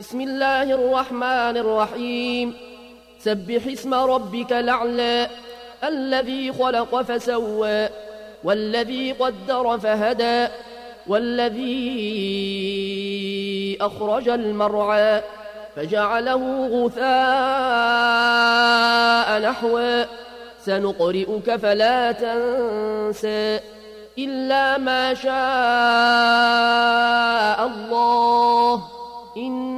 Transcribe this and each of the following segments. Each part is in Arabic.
بسم الله الرحمن الرحيم. سبح اسم ربك الأعلى الذي خلق فسوى والذي قدر فهدى والذي أخرج المرعى فجعله غثاء نحوا سنقرئك فلا تنسى إلا ما شاء الله.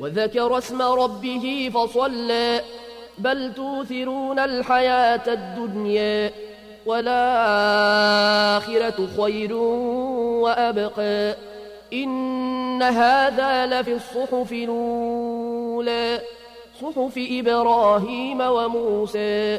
وذكر اسم ربه فصلى بل توثرون الحياة الدنيا والآخرة خير وأبقى إن هذا لفي الصحف الأولى صحف إبراهيم وموسى.